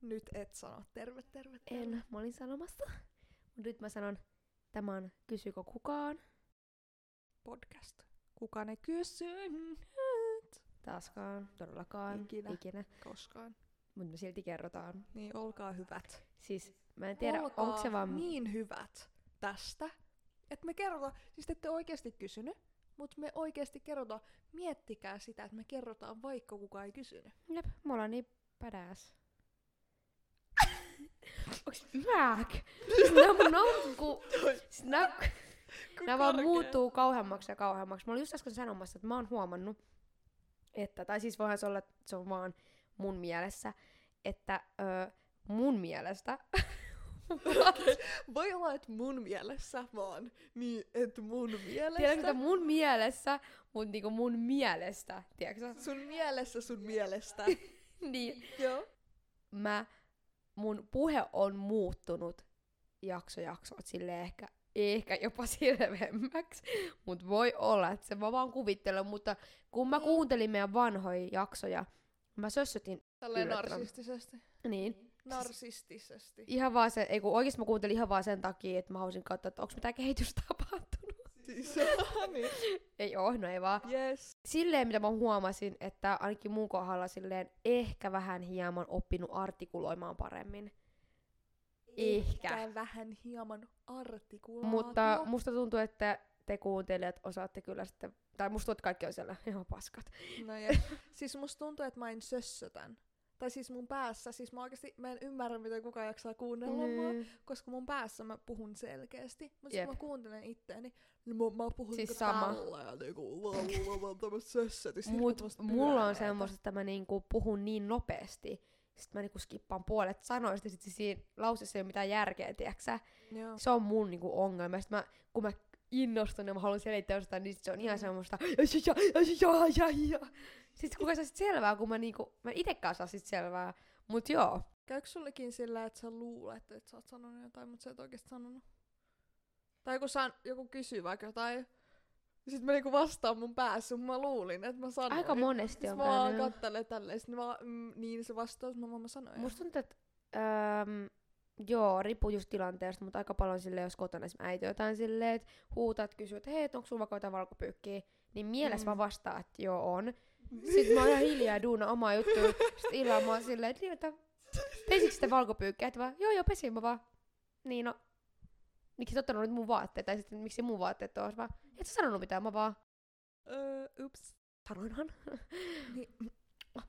Nyt et sano terve, terve, terve. En, mä olin sanomassa. Mut nyt mä sanon, tämä on Kysykö kukaan? Podcast. Kukaan ei kysynyt Taaskaan, todellakaan, Ikinä. ikinä. koskaan. Mutta me silti kerrotaan. Niin olkaa hyvät. Siis mä en tiedä, olkaa onko se vaan... niin hyvät tästä, että me kerrotaan, siis te ette oikeasti kysynyt, mutta me oikeasti kerrotaan, miettikää sitä, että me kerrotaan vaikka kukaan ei kysynyt. Jep, me ollaan niin badass. Onks määk? Siis nää mun naurut, ku... Siis nää, nää vaan muuttuu kauheammaksi ja kauheammaksi. Mä olin just äsken sanomassa, että mä oon huomannut, että, tai siis voihan se olla, että se on vaan mun mielessä, että ö, mun mielestä Voi olla, että mun mielessä vaan. Niin, että mun mielestä. Tiedätkö, että mun mielessä, mut niinku mun mielestä, tiedätkö? Sun mielessä sun mielestä. Niin, Joo. mä, mun puhe on muuttunut jakso jaksolta sille ehkä, ehkä jopa selvemmäksi, mutta voi olla, että se mä vaan kuvittelen, mutta kun mä Mm. kuuntelin meidän vanhoja jaksoja, mä sössötin, Tälleen narsistisesti. niin, Narsistisesti. ihan vaan se, ei kun oikeesti mä kuuntelin ihan vaan sen takia, että mä halusin katsoa, että onko mitään kehitystä niin. Ei oo, no ei vaan. Yes. silleen, mitä mä huomasin, että ainakin mun kohdalla silleen ehkä vähän hieman oppinut artikuloimaan paremmin. Ehkä. vähän hieman artikulaatio. Mutta musta tuntuu, että te kuuntelijat osaatte kyllä sitten, tai musta tuntuu, että kaikki on siellä ihan paskat. No ja, siis musta tuntuu, että mä en sössötän. Tai siis mun päässä, siis mä oikeasti, mä en ymmärrä, miten kukaan jaksaa kuunnella mua, Mm. koska mun päässä mä puhun selkeästi. Mutta Jep. kun mä kuuntelen itteeni, niin mä, mä puhun Siis niinku sama. tällä ja niinku vaan tämmöstä sössötys. Mut mulla on semmoista, että mä niinku puhun niin nopeasti, sitten mä niinku skippaan puolet sanoista, ja sit se siinä lauseessa ei ole mitään järkeä, tiiäksä. Joo. Se on mun niinku ongelma. Sitten mä, kun mä innostun ja mä haluan selittää jostain, niin se on ihan Mm. semmoista Sitten kuka saa sit selvää, kun mä niinku, mä itekään saa sit selvää. Mut joo. Käykö sullekin sillä, että sä luulet, että sä oot sanonut jotain, mutta sä et oikeesti sanonut? Tai kun saan, joku kysyy vaikka jotain, sit mä niinku vastaan mun päässä, mutta mä luulin, että mä sanoin. Aika monesti Sitten on mä vaan kattelen tälleen, sit mä vaan, mm, niin se vastaus, mä vaan mä sanoin. Musta tuntuu, että öö, joo, riippuu just tilanteesta, mutta aika paljon silleen, jos kotona esimerkiksi äiti jotain silleen, että huutat, kysyy, että hei, onko sulla vaikka jotain valkopyykkiä, niin mielessä Mm. mä vastaan, että joo on. Sitten mä oon ihan hiljaa ja duuna omaa juttua. Sitten illalla mä oon silleen, että niin, että pesitkö sitten valkopyykkiä? Että vaan, joo joo, pesin mä vaan. Niin no, miksi sä ottanut nyt mun vaatteet? Tai sitten miksi mun vaatteet on? vaan, et sä sanonut mitään, mä vaan, Öö, ups. sanoinhan. Niin,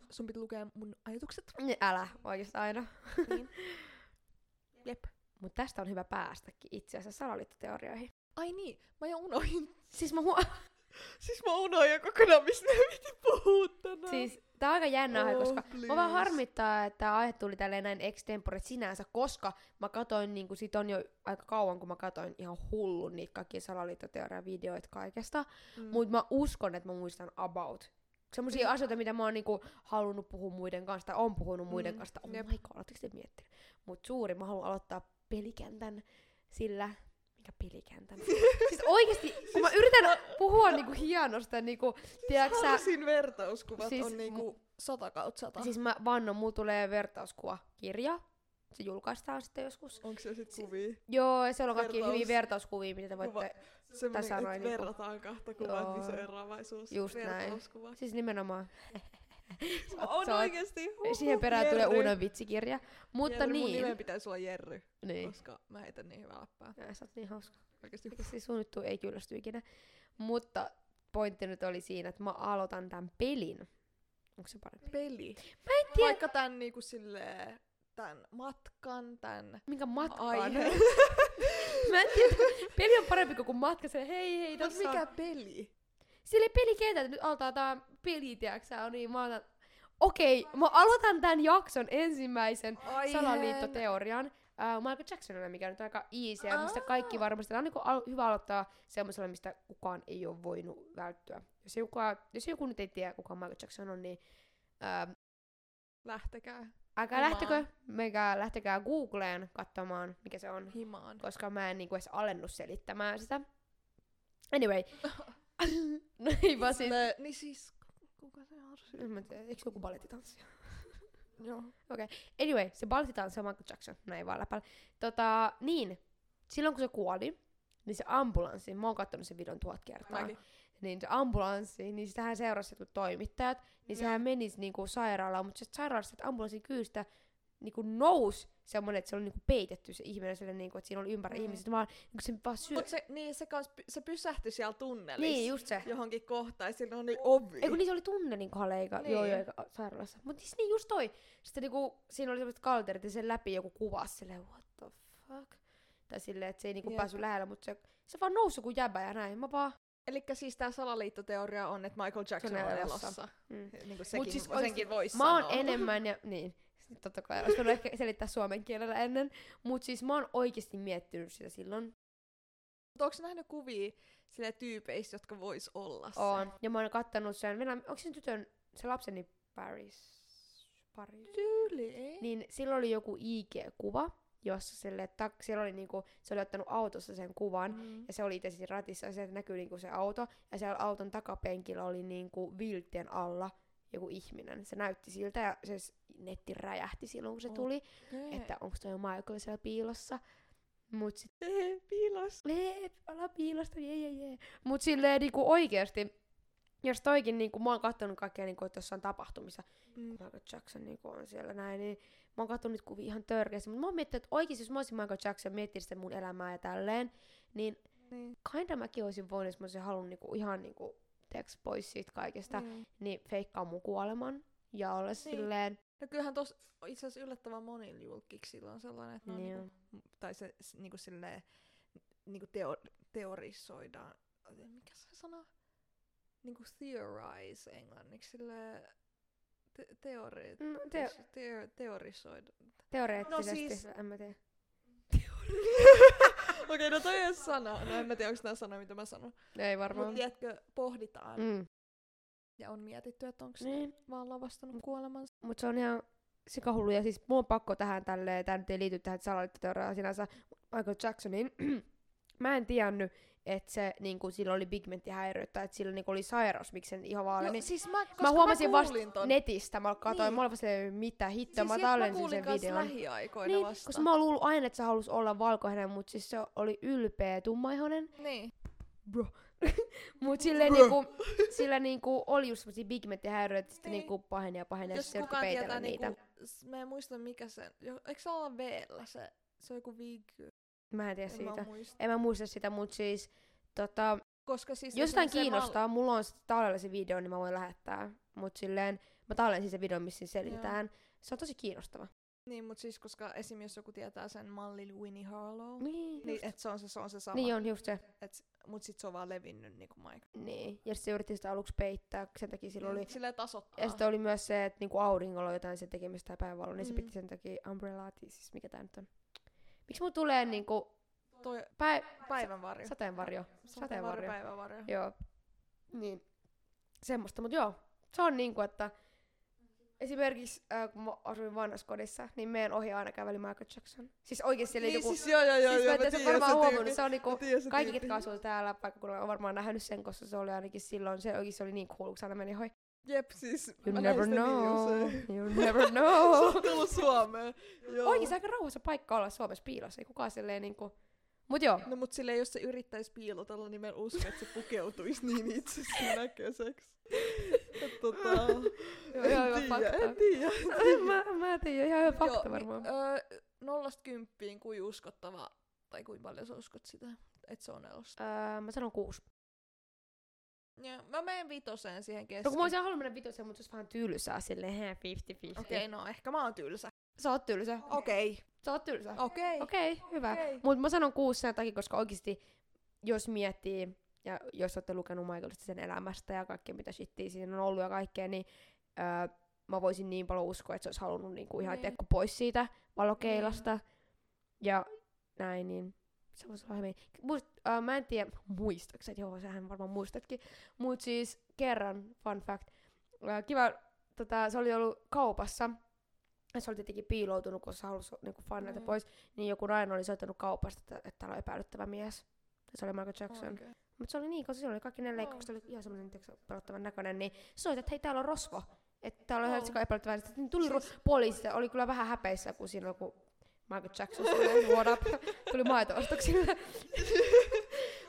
sun piti lukea mun ajatukset. Niin, Älä, oikeastaan aina. Niin. Jep. Mutta tästä on hyvä päästäkin itse asiassa salaliittoteorioihin. Ai niin, mä jo unohin. Siis mä huo- Siis mä unohin jo kokonaan, mistä me piti puhua tänään. siis tää on aika jännä aihe, Oh, koska please. Mä vaan harmittaa, että tää aihe tuli tälleen näin extempore sinänsä, koska mä katoin, niin siitä on jo aika kauan, kun mä katoin ihan hullun niitä kaikkia salaliittoteoria videoita kaikesta. Mm. Mut mä uskon, että mä muistan about. Semmoisia Mm. asioita, mitä mä oon niinku halunnut puhua muiden kanssa, tai on puhunut muiden Mm, kanssa. Oh jep. my god, te miettinyt? Mut suuri, mä haluan aloittaa pelikentän sillä... Mikä pelikentän? siis oikeesti, kun mä yritän puhua niinku hienosta, niinku, tiedätkö sä, Halasin vertauskuvat Siis on niinku sata kautta sata. Siis mä vannon, mulla tulee vertauskuvakirja. Se julkaistaan sitten joskus. Onko se sit Si- kuvia? Joo, ja siellä on kaikki Vertaus- hyviä vertauskuvia, mitä te voitte... Sanoin että niinku- verrataan kahta kuvaa, on Joo. eroavaisuus. Just näin. Vertauskuva. Siis nimenomaan. Oon sä oikeesti. Huhhuh, Siihen perään tulee Jerry. uuden vitsikirja. Mutta Jerry, Mun niin. nimen pitäisi olla Jerry, Niin. koska mä heitän niin hyvää läppää. Ja, sä oot niin hauska. Oikeesti. Sun juttu ei kyllästy ikinä. Mutta pointti nyt oli siinä, että mä aloitan tämän pelin. Onko se parempi? Peli. Mä en tiedä, Vaikka tän niinku silleen, tän matkan, tän minkä matkan. mä en tiedä, peli on parempi kuin matka. Se, hei hei, Mut tossa on mikä peli? Sille pelikentät nyt altaa tää peli, tiiäksä, on niin mä otan... Okei, mä aloitan tämän jakson ensimmäisen Aiheen. salaliittoteorian. Uh, Michael Jacksonilla, mikä nyt on aika easy, ja mistä kaikki varmasti, tää on niinku al- hyvä aloittaa semmoisella, mistä kukaan ei ole voinut välttyä. Jos joku, jos joku nyt ei tiedä, kuka Michael Jackson on, niin uh, Lähtekää älkää Himaan. lähtekö, menkää, lähtekää Googleen katsomaan, mikä se on, himaan. koska mä en niinku edes alennu selittämään sitä. Anyway. no ei vaan siis... Silleen, niin siis, kuka se on? En mä tiedä, eikö joku balettitanssija? Joo. Anyway, se balsitaan se on Michael Jackson, näin vaan läpällä. Tota, niin, silloin kun se kuoli, niin se ambulanssi, mä oon kattonut sen videon tuhat kertaa, Mäkin. niin se ambulanssi, niin sitähän seurasi toimittajat, niin sehän menisi niinku sairaalaan, mutta se sairaalasta että ambulanssin kyystä niinku nousi semmonen, että se oli niinku peitetty se ihminen sille, niinku, että siinä oli ympäri Mm. ihmiset, vaan niinku se vaan syö... Mut se, niin, se, kans, se pysähtyi siellä tunnelissa. Niin, just se. Johonkin kohtaan, ja sillä on niin ovi. Ei kun niin se oli tunnelin kohdalla eikä Niin. joo, joo, eikä sairaalassa. Mut siis niin just toi. Sitten niinku, siinä oli semmoiset kalterit ja sen läpi joku kuvasi silleen, what the fuck? Tai silleen, että se ei niinku Jep. päässyt lähellä, mutta se, se vaan nousi kuin jäbä ja näin. Mä vaan... Eli siis tää salaliittoteoria on, että Michael Jackson on elossa. elossa. Mm. Niin kuin sekin, siis siis senkin voisi Mä oon enemmän ja... Niin. Totta kai, olisi voinut ehkä selittää suomen kielellä ennen. Mut siis mä oon oikeesti miettinyt sitä silloin. Mutta onko nähnyt kuvia sille tyypeistä, jotka vois olla se? Oon. Ja mä oon kattanut sen, Venä, onko se tytön, se lapseni Paris? Paris? Tyyli, ei? Niin sillä oli joku IG-kuva, jossa sille, tak, siellä oli niinku, se oli ottanut autossa sen kuvan, Mm. ja se oli itse siinä ratissa, ja sieltä näkyy niinku se auto, ja siellä auton takapenkillä oli niinku vilttien alla joku ihminen. Se näytti siltä, ja se netti räjähti silloin, kun se Oh. tuli, että onko toi Michael siellä piilossa. Mut sit, Ei, piilos. lee, ala piilosta, jee, jee, jee. Mut silleen niinku oikeesti, jos toikin niinku, mä oon kattonut kaikkea niinku, että jossain tapahtumissa, Mm. Michael Jackson niin on siellä näin, niin mä oon katsonut niitä kuvia ihan törkeästi, mutta mä oon miettinyt, että oikeesti jos mä olisin Michael Jackson miettinyt sitä mun elämää ja tälleen, niin Niin. kinda mäkin olisin voinut, jos mä olisin halunnut niinku ihan niinku, teeks pois siitä kaikesta, Niin. niin feikkaa mun kuoleman ja olla niin. silleen, No kyllähän tos itse asiassa yllättävän monilla julkiksilla on sellainen, että ne on Niin niinku, tai se niinku silleen, niinku teo, teorisoidaan, mikä se sana? Niinku theorize englanniksi, silleen, te, teori, mm, te- te, teorisoida. teoreettisesti, No siis- en mä tiedä. Okei, no toi ei ole sana. No en mä tiedä, onko nää sana, mitä mä sanon. Ei Mutta varmaan. tiedätkö, pohditaan. Mm. Ja on mietitty, että onko se Niin. vaan lavastanut kuolemansa. Mut se on ihan sikahullu. Ja siis mulla on pakko tähän tälleen, tää nyt ei liity tähän salaliittoteoriaan sinänsä Michael Jacksonin. mä en tiennyt, että se niinku, sillä oli pigmenttihäiriöt tai että sillä niinku, oli sairaus, miksi sen ihan vaan No, niin siis mä, Mä huomasin vasta kuulin ton. netistä, mä katsoin, Niin. mä olin vasta mitä hittoa, siis mä mä tallensin sen videon. lähiaikoina Niin, vasta. koska mä oon luullut aina, että se halus olla valkoinen, mutta siis se oli ylpeä tummaihonen. Niin. Bro. Mut sille Bro. niinku, sillä niinku oli just semmosia pigmenttihäiriöitä, että sitten Niin. niinku paheni ja paheni ja Jos sitten peitellä tietää, niitä. niinku, mä en muista mikä se, jo, eikö se olla V-llä se, se on joku vig, Mä en tiedä en siitä. mä muista. En mä muista sitä, mut siis tota, Koska siis jos jotain kiinnostaa, mulla on tallella se video, niin mä voin lähettää. Mut silleen, mä tallensin se video, missä selitetään. Se on tosi kiinnostava. Niin, mutta siis koska esim. jos joku tietää sen mallin Winnie Harlow, Niin, niin just. et se on se, se on se sama. niin on just se. Et, mut sit se on vaan levinnyt niinku Mike. Niin. Ja se yritti sitä aluksi peittää, sen takia sillä oli... Silleen tasoittaa. Ja sitten oli myös se, että niinku auringolla on jotain sen tekemistä tai päivävaloa, niin se Mm. piti sen takia umbrella, siis mikä tää nyt on. Miksi mulla tulee niinku Toi päi... päivänvarjo. sateenvarjo? Sateenvarjo. päivänvarjo. Joo. Niin. Semmoista, mut joo. Se on niinku, että esimerkiksi äh, kun mä asuin vanhassa kodissa, niin meidän ohi aina käveli Michael Jackson. Siis oikeesti oli Niin, joku... siis joo joo joo, siis joo, mä mä tiedän varmaan se huomannut, se on niinku... Tiedän Kaikki, ketkä asuu täällä paikkakunnalla, on varmaan nähnyt sen, koska se oli ainakin silloin, se oikeesti oli niin cool, kun se aina meni hoi. Jep, siis You never know, videossa. you never know. Se on tullut Suomeen. Joo. Oikeesti aika rauhassa paikka olla Suomessa piilossa, ei kukaan silleen niinku... Mut joo, No mut silleen, jos se yrittäisi piilotella, niin mä en usko, että se pukeutuisi niin itsestään näköiseksi. Et tota, Joo, ihan hyvä en tiedä, en tiedä. mä, mä tiedän, ihan hyvä fakta Joo, varmaan. Niin, öö, nollasta kymppiin, kuin uskottava, tai kuinka paljon sä uskot sitä, että se on elossa. Öö, mä sanon kuusi. Ja mä menen vitoseen siihen No keskiin. kun mä olisin halunnut mennä vitoseen, mutta se olisi vähän tylsää silleen, hä, 50-50. Okei, okay, no ehkä mä oon tylsä. Sä oot tylsä. Okei. Sä oot tylsä. Okei. Okei, okay, hyvä. Okei. Mut mä sanon kuusi sen takia, koska oikeesti, jos miettii, ja jos olette lukenut Michaelista sen elämästä ja kaikkea mitä shittiä siinä on ollut ja kaikkea, niin öö, mä voisin niin paljon uskoa, että se olisi halunnut niinku ihan Niin. tekku pois siitä valokeilasta. Ja näin, niin se voisi olla hyvin. Muist, äh, mä en tiedä, muistatko sä, joo, sähän varmaan muistatkin. Mut siis kerran, fun fact, äh, kiva, tota, se oli ollut kaupassa, ja se oli tietenkin piiloutunut, kun se halusi niinku fanilta Mm. pois, niin joku nainen oli soittanut kaupasta, että, että täällä on epäilyttävä mies. Ja se oli Michael Jackson. Okei. Mutta se oli niin, koska se oli kaikki ne leikkaukset, oli ihan semmoinen pelottavan näköinen, niin se soitti, että hei, täällä on rosvo. Että tää oli ihan Joo. sika epäilyttävää. Sitten tuli Siis- poliisi, oli kyllä vähän häpeissä, kun siinä kun Michael Jackson silleen, what up, tuli maito-ostoksille.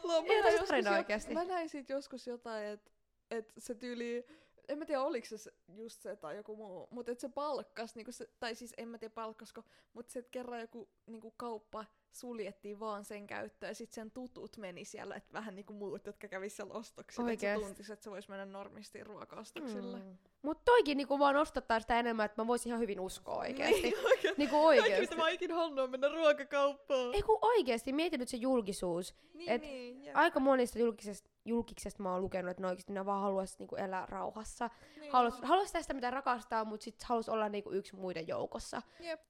Mä, Ei näin tästä joskus jo- mä näin siitä joskus jotain, että et se tyyli, en mä tiedä oliko se just se tai joku muu, mutta että se palkkas, niinku se, tai siis en mä tiedä palkkasko, mutta se, kerran joku niinku kauppa suljettiin vaan sen käyttöön ja sitten sen tutut meni siellä, että vähän niinku muut, jotka kävi siellä ostoksilla, että se tuntisi, että se voisi mennä normistiin ruokaostoksille. Mm. Mut toikin niinku vaan nostattaa sitä enemmän, että mä voisin ihan hyvin uskoa oikeesti. Niin, oikein. niinku oikeesti. mitä mä halunnut on mennä ruokakauppaan. Ei kun oikeesti, mieti nyt se julkisuus. Niin, et niin, jep. Aika monista julkisesta, julkiksesta mä oon lukenut, että ne oikeesti ne vaan haluais niinku elää rauhassa. niin. Haluais, haluais tästä mitä rakastaa, mut sit halus olla niinku yksi muiden joukossa. Jep.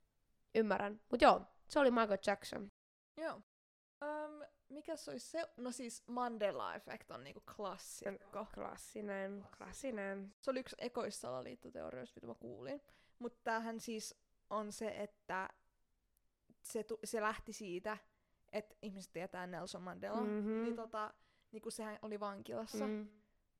Ymmärrän. Mut joo, se oli Michael Jackson. Joo. Um, mikä se olisi se? No siis Mandela Effect on niinku klassikko. Klassinen, klassinen. Se oli yksi ekoista salaliittoteorioista, mitä mä kuulin. Mutta tämähän siis on se, että se, tu- se lähti siitä, että ihmiset tietää Nelson Mandela. Mhm. Niin tota, niin kun sehän oli vankilassa, mm.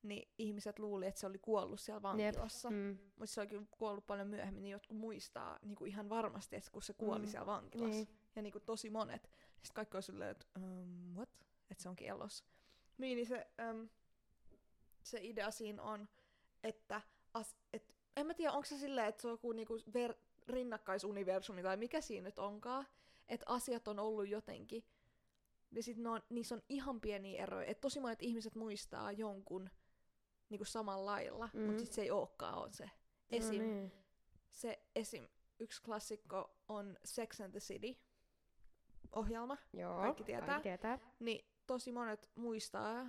Niin ihmiset luuli, että se oli kuollut siellä vankilassa. Mm. Mutta se oli kyllä kuollut paljon myöhemmin, niin jotkut muistaa niin kuin ihan varmasti, että kun se kuoli Mm. siellä vankilassa. Niin. Ja niin kuin tosi monet. Sitten kaikki on silleen, että um, what? Että se onkin elossa. Niin, niin se, um, se idea siinä on, että as, et, en mä tiedä, onko se silleen, että se on joku niinku ver, rinnakkaisuniversumi tai mikä siinä nyt onkaan, että asiat on ollut jotenkin. Ja sit on, niissä on ihan pieniä eroja. Että tosi monet ihmiset muistaa jonkun niinku samalla lailla, mm. Mutta sit se ei olekaan on se. Esim. No niin. Se esim. Yksi klassikko on Sex and the City ohjelma. Joo, Kaikki tietää. Kaikki tietää. Niin tosi monet muistaa,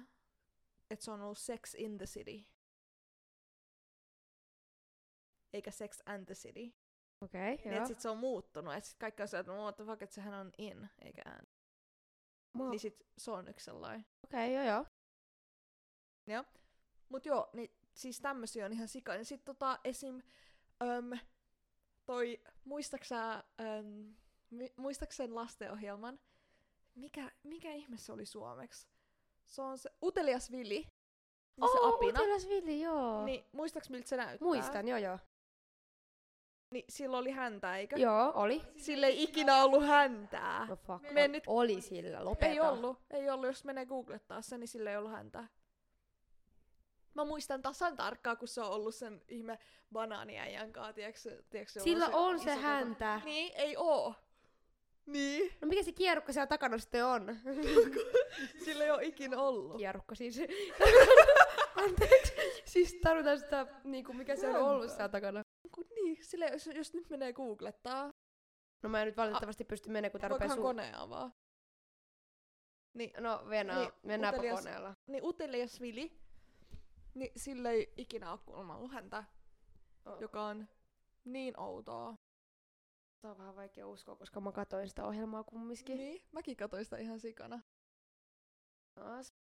että se on ollut Sex in the City. Eikä Sex and the City. Okei, Niin joo. et sit se on muuttunut. Et sit kaikki on se, että what the fuck, että sehän on in, eikä and. Mua- Niin sit se on yksi sellainen. Okei, joo joo. Mut joo, niin siis tämmösiä on ihan sika. Ja sit tota esim. Öm, toi, muistaksä, öm, mi- muistaksä sen lastenohjelman? Mikä, mikä ihme se oli suomeksi? Se on se Utelias Vili. Niin se Oh, apina. Utelias Villi, joo. Niin, muistaaks miltä se näyttää? Muistan, joo joo. Niin, sillä oli häntä, eikö? Joo, oli. Sillä ei ikinä ollut häntää. No fuck. Me nyt- Oli sillä, lopeta. Ei ollut, ei ollut. Jos menee googlettaa sen, niin sillä ei ollut häntää. Mä muistan tasan tarkkaan, kun se on ollut sen ihme banaaniäijän kaa, tiiäksä, tiiäksä, Sillä on se häntä. Koko... Niin, ei oo. Niin. No mikä se kierrukka siellä takana sitten on? Sillä ei ole ikinä ollut. kierrukka siis. Anteeksi. Siis tarvitaan sitä, niinku, mikä se on ollut siellä takana. Kun niin, sillä, jos, jos nyt menee googlettaa, No mä en nyt valitettavasti pysty menemään, kun tää rupeaa su- koneen avaa. Niin, No Venä, Niin, mennäänpä utelias- koneella. niin utelias Vili, niin sillä ei ikinä ole kuulemma häntä, Oh. joka on niin outoa. Tämä on vähän vaikea uskoa, koska mä katoin sitä ohjelmaa kumminkin. Niin, mäkin katsoin sitä ihan sikana. Taas.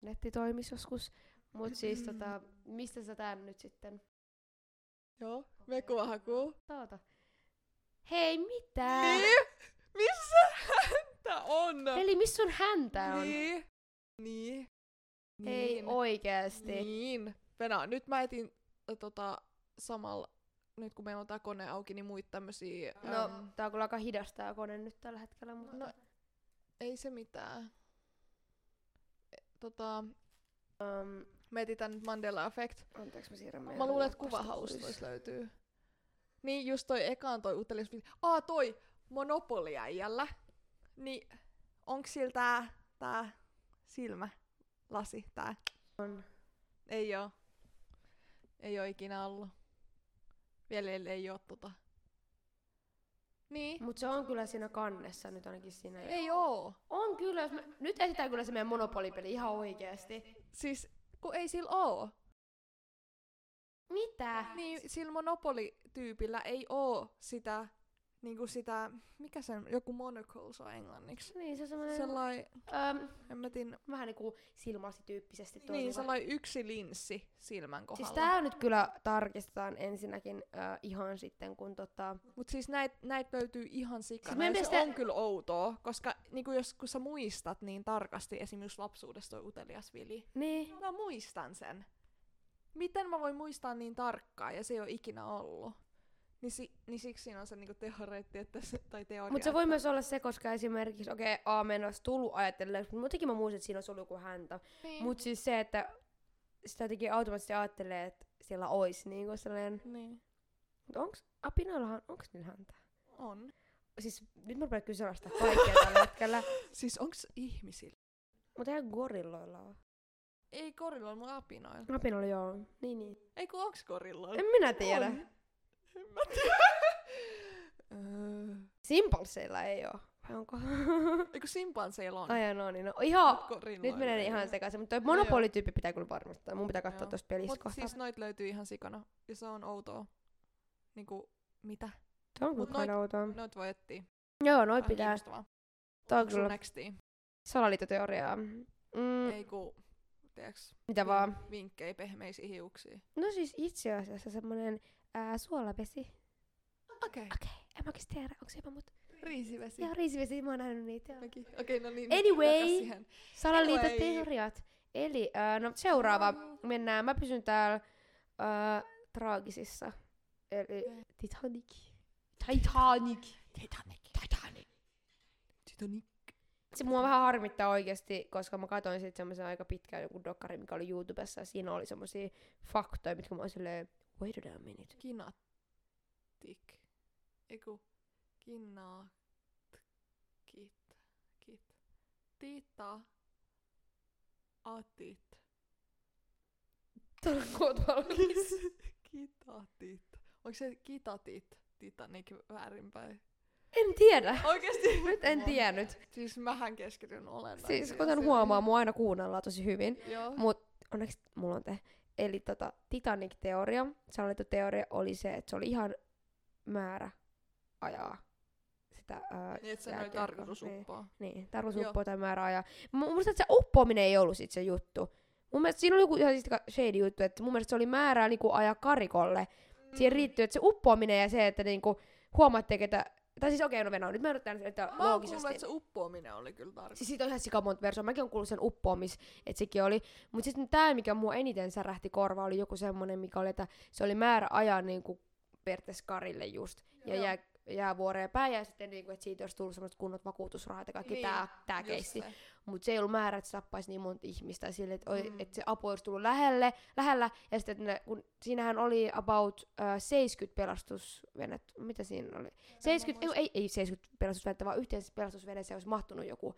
Netti toimis joskus. Mut siis tota, mistä sä tän nyt sitten? Joo, me kuvahaku. Taata. Hei, mitä? Niin? Missä häntä on? Eli missä sun häntä on? Niin. Niin. Ei Niin. oikeesti. Niin. Venä, nyt mä etin tota, samalla, nyt kun meillä on tää kone auki, niin muita tämmösiä... No, äm, tää on kyllä aika hidas tää kone nyt tällä hetkellä, mutta... No, ei se mitään. E, Tota, Um, me etitään nyt Mandela Effect. anteeksi, mä siirrän Mä luulen, että voisi löytyy. Niin, just toi ekaan toi utelias video. Aa, toi Monopoly-äijällä. Niin, onks sillä tää, tää silmä, lasi, tää? On. Ei oo. Ei oo ikinä ollut. Vielä ei, oo tota. Niin. Mut se on kyllä siinä kannessa nyt ainakin siinä. Ei oo. On kyllä, jos me, nyt etsitään kyllä se meidän monopolipeli ihan oikeesti. Siis, kun ei sillä oo. Mitä? Niin, sillä Monopoly-tyypillä ei oo sitä, niinku sitä, mikä sen, joku monocle se on englanniksi. Niin, se on semmonen... Sellainen, Öm, en mä tiedä, vähän niinku silmälasityyppisesti toimiva. Niin, sellainen yksi linssi silmän kohdalla. Siis tää nyt kyllä tarkistetaan ensinnäkin äh, ihan sitten, kun tota... Mut siis näitä näit löytyy ihan sikana. Siis se on kyllä outoa, koska niinku jos kun sä muistat niin tarkasti esimerkiksi lapsuudesta toi utelias Vili. Niin. Mä muistan sen. miten mä voin muistaa niin tarkkaan, ja se ei ole ikinä ollut. Niin, si- niin siksi siinä on se niinku teoreetti, että se, tai teoria. Mutta se voi että- myös olla se, koska esimerkiksi, okei, okay, A, mä en olisi tullut ajatelleeksi, mutta jotenkin mä muistin, että siinä olisi ollut joku häntä. Niin. Mutta siis se, että sitä jotenkin automaattisesti ajattelee, että siellä olisi niinku sellainen... Niin. Mut onks apinoillahan, onks niillä häntä? On. Siis nyt mä rupean kyseenalaistaa kaikkea tällä hetkellä. Siis onks ihmisillä? Mutta eihän gorilloilla ole. Ei koriloilla, mutta apinoilla. Apinoilla joo. Niin niin. Ei kun onks koriloilla? En minä tiedä. On. En mä tiedä. Simpalseilla ei oo. Vai onko? Eikö simpanseilla on? Ai no niin, no ihan... Nyt menee ihan sekaisin, mutta toi No monopolityyppi pitää kyllä varmistaa. Mun pitää katsoa Joo. tosta pelistä Mut kohta. siis noit löytyy ihan sikana. Ja se on outoa. Niinku, mitä? Se on kyllä noit... outoa. Noit voi etsiä. Joo, noit pitää. Tää on kyllä salaliittoteoriaa. Mm, Ei ku, tiiäks, mitä vaan. vinkkejä pehmeisiin hiuksiin. No siis itse asiassa semmonen ää, suolavesi. Okei. Okay. Okei, en mä oikeesti tiedä, onko se jopa mut. Riisivesi. Joo, riisivesi, mä oon nähnyt niitä. joo. Mäkin. Okei, okay, no niin. Anyway. jatka siihen. Salaliittoteoriat. Eli, ää, no seuraava. Mennään, mä pysyn täällä ää, traagisissa. Eli Titanic. Titanic. Titanic. Titanic. Titanic. Se mua vähän harmittaa oikeasti, koska mä katsoin sit semmoisen aika pitkään joku dokkari, mikä oli YouTubessa, ja siinä oli semmosia faktoja, mitkä mä oon silleen, wait a damn minute. Kinatik. Eiku. Kinna. Kit. Kit. Tita. Atit. Tarkoit valmis. Kitatit. Onko se kitatit? Titanic väärinpäin. En tiedä. Oikeesti? Nyt en tiedä. Siis mähän keskityn olennaisiin. Siis kuten huomaa, mua aina kuunnellaan tosi hyvin. Joo. Mut onneksi mulla on te. Eli tota, Titanic-teoria, salaliittoteoria oli se, että se oli ihan määrä ajaa sitä ää, Niin, että sen oli tarkoitus Niin. uppoa. Niin, tarkoitus Joo. uppoa tai määrä ajaa. Mun mielestä että se uppoaminen ei ollut sit se juttu. Mun mielestä siinä oli joku ihan siis shady juttu, että mun mielestä se oli määrää niinku ajaa karikolle. Siihen riittyy, että se uppoaminen ja se, että niinku huomaatte, ketä... Tai siis okei, okay, no Venä, nyt mä yritän että Mä oon loogisesti. kuullut, että se uppoaminen oli kyllä tarkoitus. Siis siitä on ihan sika monta versioa. Mäkin oon kuullut sen uppoamis, että sekin oli. Mutta sitten tää, mikä mua eniten särähti korva, oli joku semmonen, mikä oli, että se oli määrä ajaa niinku periaatteessa karille just. Ja jää, jäävuoreen päin ja sitten niinku, että siitä olisi tullut semmoiset kunnot vakuutusrahat ja kaikki Niin, tää, tää keissi. se. Mutta se ei ollut määrä, että se tappaisi niin monta ihmistä sille, että, mm. Mm. että se apu olisi tullut lähelle, lähellä. Ja sitten, että ne, kun siinähän oli about uh, 70 pelastusvenet, mitä siinä oli? 70, ei, ei, ei 70 pelastusvenettä, vaan yhteensä pelastusveneeseen olisi mahtunut joku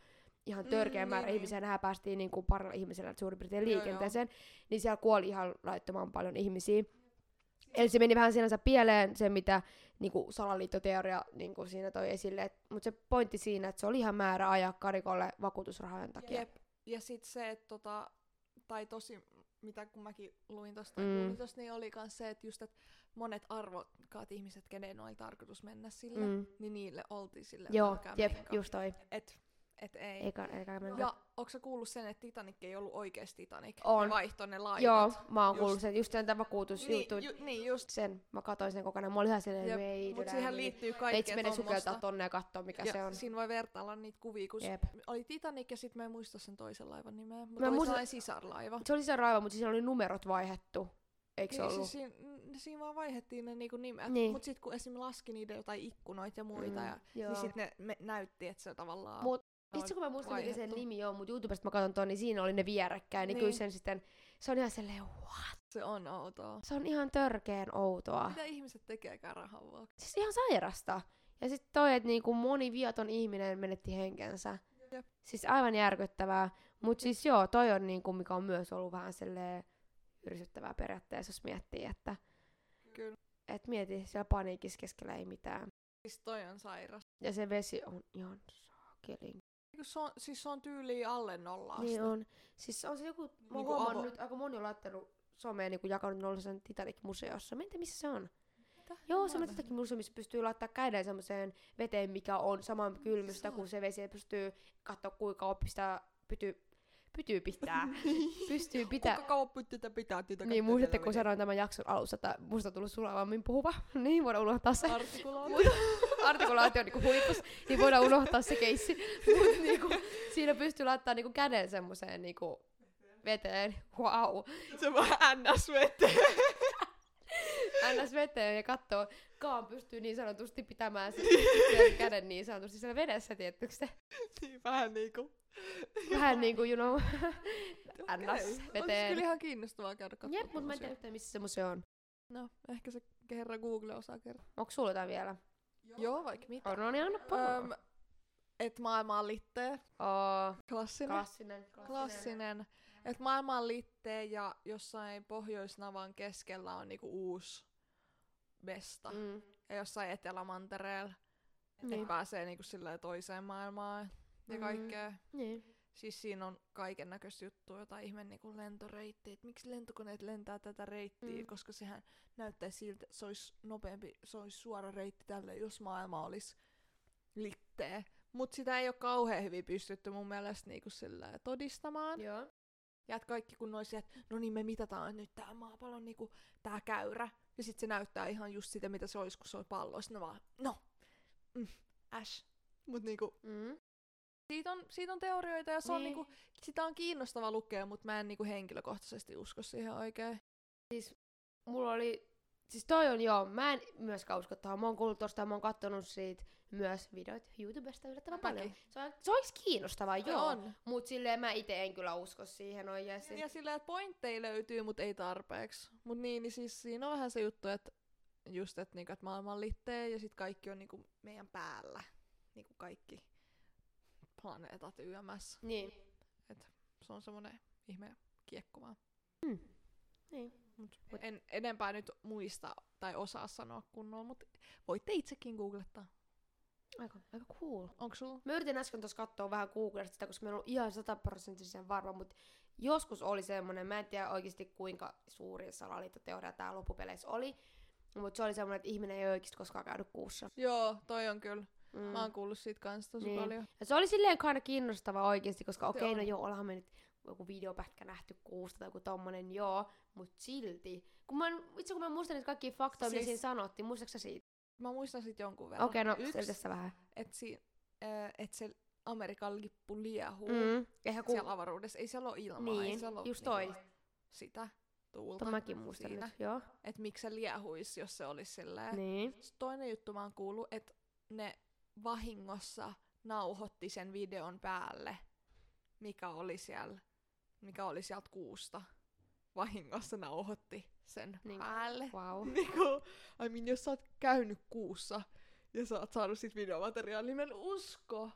ihan Mm, törkeä määrä niin, ihmisiä. Nähän päästiin niin kuin parilla ihmisellä suurin piirtein Joo, joo. liikenteeseen. Niin siellä kuoli ihan laittoman paljon ihmisiä. Eli se meni vähän sinänsä pieleen se, mitä niinku salaliittoteoria niinku siinä toi esille. Mutta se pointti siinä, että se oli ihan määrä ajaa karikolle vakuutusrahojen takia. Jep. Ja sit se, että tota, tai tosi, mitä kun mäkin luin tosta, Mm. tosta, niin oli kans se, että just, että monet arvokkaat ihmiset, kenen oli tarkoitus mennä sille, Mm. niin niille oltiin sille Joo, jep, just toi. Et, et ei. Eikä, eikä mennä. Ja onko sä kuullut sen, että Titanic ei ollut oikeesti Titanic? On. Ne vaihtoi ne laivat. Joo, mä oon Just. kuullut sen, just sen tämän vakuutusjutun. Niin, ju, niin just. sen, mä katsoin sen kokonaan. Mä olin ihan silleen, Jep, wait Mut a siihen minute. liittyy kaikkea menee sukeltaa tommosta. tonne ja kattoo mikä ja se on. siinä voi vertailla niitä kuvia, kun Jep. oli Titanic ja sitten mä en muista sen toisen laivan nimeä, mutta Mä oli muistan- sisarlaiva. Se oli se raiva, mutta siinä oli numerot vaihettu. Eikö se Niin, ollut? siis siinä, siinä vaan vaihdettiin ne niinku nimet, Niin. niin. mutta sitten kun esim. laski niiden jotain ikkunoita ja muita, Mm, ja, joo. niin sitten ne me, näytti, että se tavallaan Mut Itse kun mä muistan, mikä sen nimi on, mutta YouTubesta mä katson ton, niin siinä oli ne vierekkäin, niin, Niin. kyllä sen sitten, se on ihan silleen, what? Se on outoa. Se on ihan törkeen outoa. Mitä ihmiset tekeekään rahan vuoksi? Siis ihan sairasta. Ja sitten toi, että niinku moni viaton ihminen menetti henkensä. Jep. Siis aivan järkyttävää. Mut siis joo, toi on niinku, mikä on myös ollut vähän silleen yrsyttävää periaatteessa, jos miettii, että Kyllä. et mieti, siellä paniikissa keskellä ei mitään. Siis toi on sairas. Ja se vesi on ihan saakelin. Se on, siis se on tyyliin alle nolla asti. Niin on. Siis on se joku, mä oon Niinku huomannut avo- nyt, aika moni on laittanut someen niinku jakanut nollaisen Titanic-museossa. Mä en tiedä, missä se on. Mitä? Joo, Mä semmoinen en- Titanic-museo, missä pystyy laittaa käden semmoiseen veteen, mikä on saman kylmystä on? kuin se vesi. Ja pystyy katsoa, kuinka kauan pistää, pytyy, pytyy pitää. pystyy pitää. Kuinka kauan pitää pitää tätä Niin, muistatteko kun sanoin tämän jakson alussa, että musta on tullut sulavammin puhuva? niin, voidaan unohtaa se. Artikulaatio. Artikulaatio on niinku huipus, niin voidaan unohtaa se keissi. Mut niinku, siinä pystyy laittamaan niinku käden semmoiseen niinku veteen. Wow. Se vaan ns veteen. ns veteen ja katsoo, kaan pystyy niin sanotusti pitämään sen, sen käden niin sanotusti siellä vedessä, tietysti se? niin, vähän niinku. Vähän niinku, you know, ns veteen. kyllä ihan kiinnostavaa käydä katsomaan. Jep, mutta mä en tiedä yhtään, missä se museo on. No, ehkä se kerran Google osaa kerran. Onko sulla jotain vielä? Joo, vaikka mitä. No niin, anna palaa. Öm, et maailma on litteä. Oh, Klassinen. klassinen, klassinen. Klassinen. Et maailma on litteä ja jossain Pohjoisnavan keskellä on niinku uusi mesta. Mm. Ja jossain Etelämantereella. Niin. Et pääsee niinku silleen toiseen maailmaan ja Mm. kaikkea. Niin. Siis siinä on kaiken näköistä juttua, jotain ihme niinku lentoreittiä, että miksi lentokoneet lentää tätä reittiä, Mm. koska sehän näyttää siltä, että se olisi nopeampi, se olisi suora reitti tälle, jos maailma olisi litteä. Mutta sitä ei ole kauhean hyvin pystytty mun mielestä niinku sillä todistamaan. Joo. Ja et kaikki kun olisi, että no niin me mitataan nyt tää maapallon niinku tää käyrä. Ja sit se näyttää ihan just sitä, mitä se olisi, kun se on pallo. Sitten vaan, no, mm, äsh. Mut niinku, Mm. Siitä on, siitä on teorioita ja se on Niin. niinku, sitä on kiinnostava lukea, mutta mä en niinku henkilökohtaisesti usko siihen oikein. Mulla oli, siis toi on joo, mä en myöskään usko tohon. Mä oon kuullut tosta ja mä oon kattonut siitä myös videoita YouTubesta yllättävän Mäkin. paljon. Se, on, se olisi kiinnostavaa, joo. On. Mut silleen mä itse en kyllä usko siihen oikeesti. Ja silleen, että pointteja löytyy, mutta ei tarpeeksi. Mut niin, niin siis siinä on vähän se juttu, että just, että niinku, et maailma on litteä ja sit kaikki on niinku meidän päällä. Niinku kaikki planeetat YMS. Niin. Se on semmonen ihme kiekko vaan. Mm. Niin. Mut en enempää nyt muista tai osaa sanoa kunnolla, mutta voitte itsekin googlettaa. Aika, aika cool. Onko sulla? Mä yritin äsken tuossa katsoa vähän Googlesta sitä, koska mä en ollut ihan sataprosenttisen varma, mutta joskus oli semmonen, mä en tiedä oikeasti kuinka suuri salaliittoteoria tää loppupeleissä oli, mutta se oli semmonen, että ihminen ei oikeasti koskaan käynyt kuussa. Joo, toi on kyllä. Mm. Mä oon kuullut siitä kanssa tosi Niin. paljon. Ja se oli silleen aina kiinnostava oikeasti, koska okei, on. no joo, ollaan me nyt joku videopätkä nähty kuusta tai joku tommonen, joo, mut silti. Kun mä, itse kun mä muistan niitä kaikkia faktoja, siis... mitä siinä sanottiin, muistatko sä siitä? Mä muistan sit jonkun verran. Okei, okay, no sä vähän. että si, äh, et se Amerikan lippu liehuu Mm. Siellä avaruudessa. Ei siellä ole ilmaa, ei Niin, siellä ole just niinku toi. sitä tuulta. Mäkin muistan siinä. nyt, joo. Että miksi se liehuisi, jos se olisi silleen. Niin. Sitten toinen juttu mä oon kuullut, että ne vahingossa nauhoitti sen videon päälle, mikä oli siellä, mikä oli sieltä kuusta. Vahingossa nauhoitti sen Niin. päälle. Wow. Niinku, I mean, jos sä oot käynyt kuussa ja sä oot saanut sit videomateriaalia, niin en usko,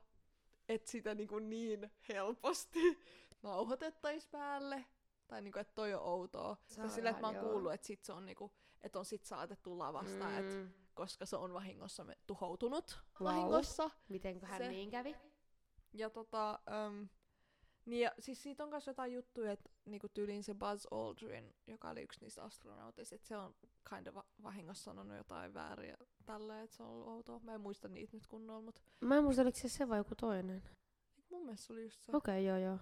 että sitä niinku niin helposti nauhoitettais päälle. Tai niinku, että toi on outoa. Tai on sillä, että mä oon joo. kuullut, että sit se on niinku, että on sit saatettu lavasta, mm. että. Koska se on vahingossa me tuhoutunut Wow. vahingossa. Mitenköhän Se- niin kävi? Ja tota, um, niin ja, siis siitä on myös jotain juttuja, että niinku tyyliin se Buzz Aldrin, joka oli yksi niistä astronauteista, että se on kind of va- vahingossa sanonut jotain vääriä tällä, että se on ollut outoa. Mä en muista niitä nyt kunnolla, mutta Mä en muista, oliko se se vai joku toinen. mun mielestä se oli just se, Okei, okay, joo joo.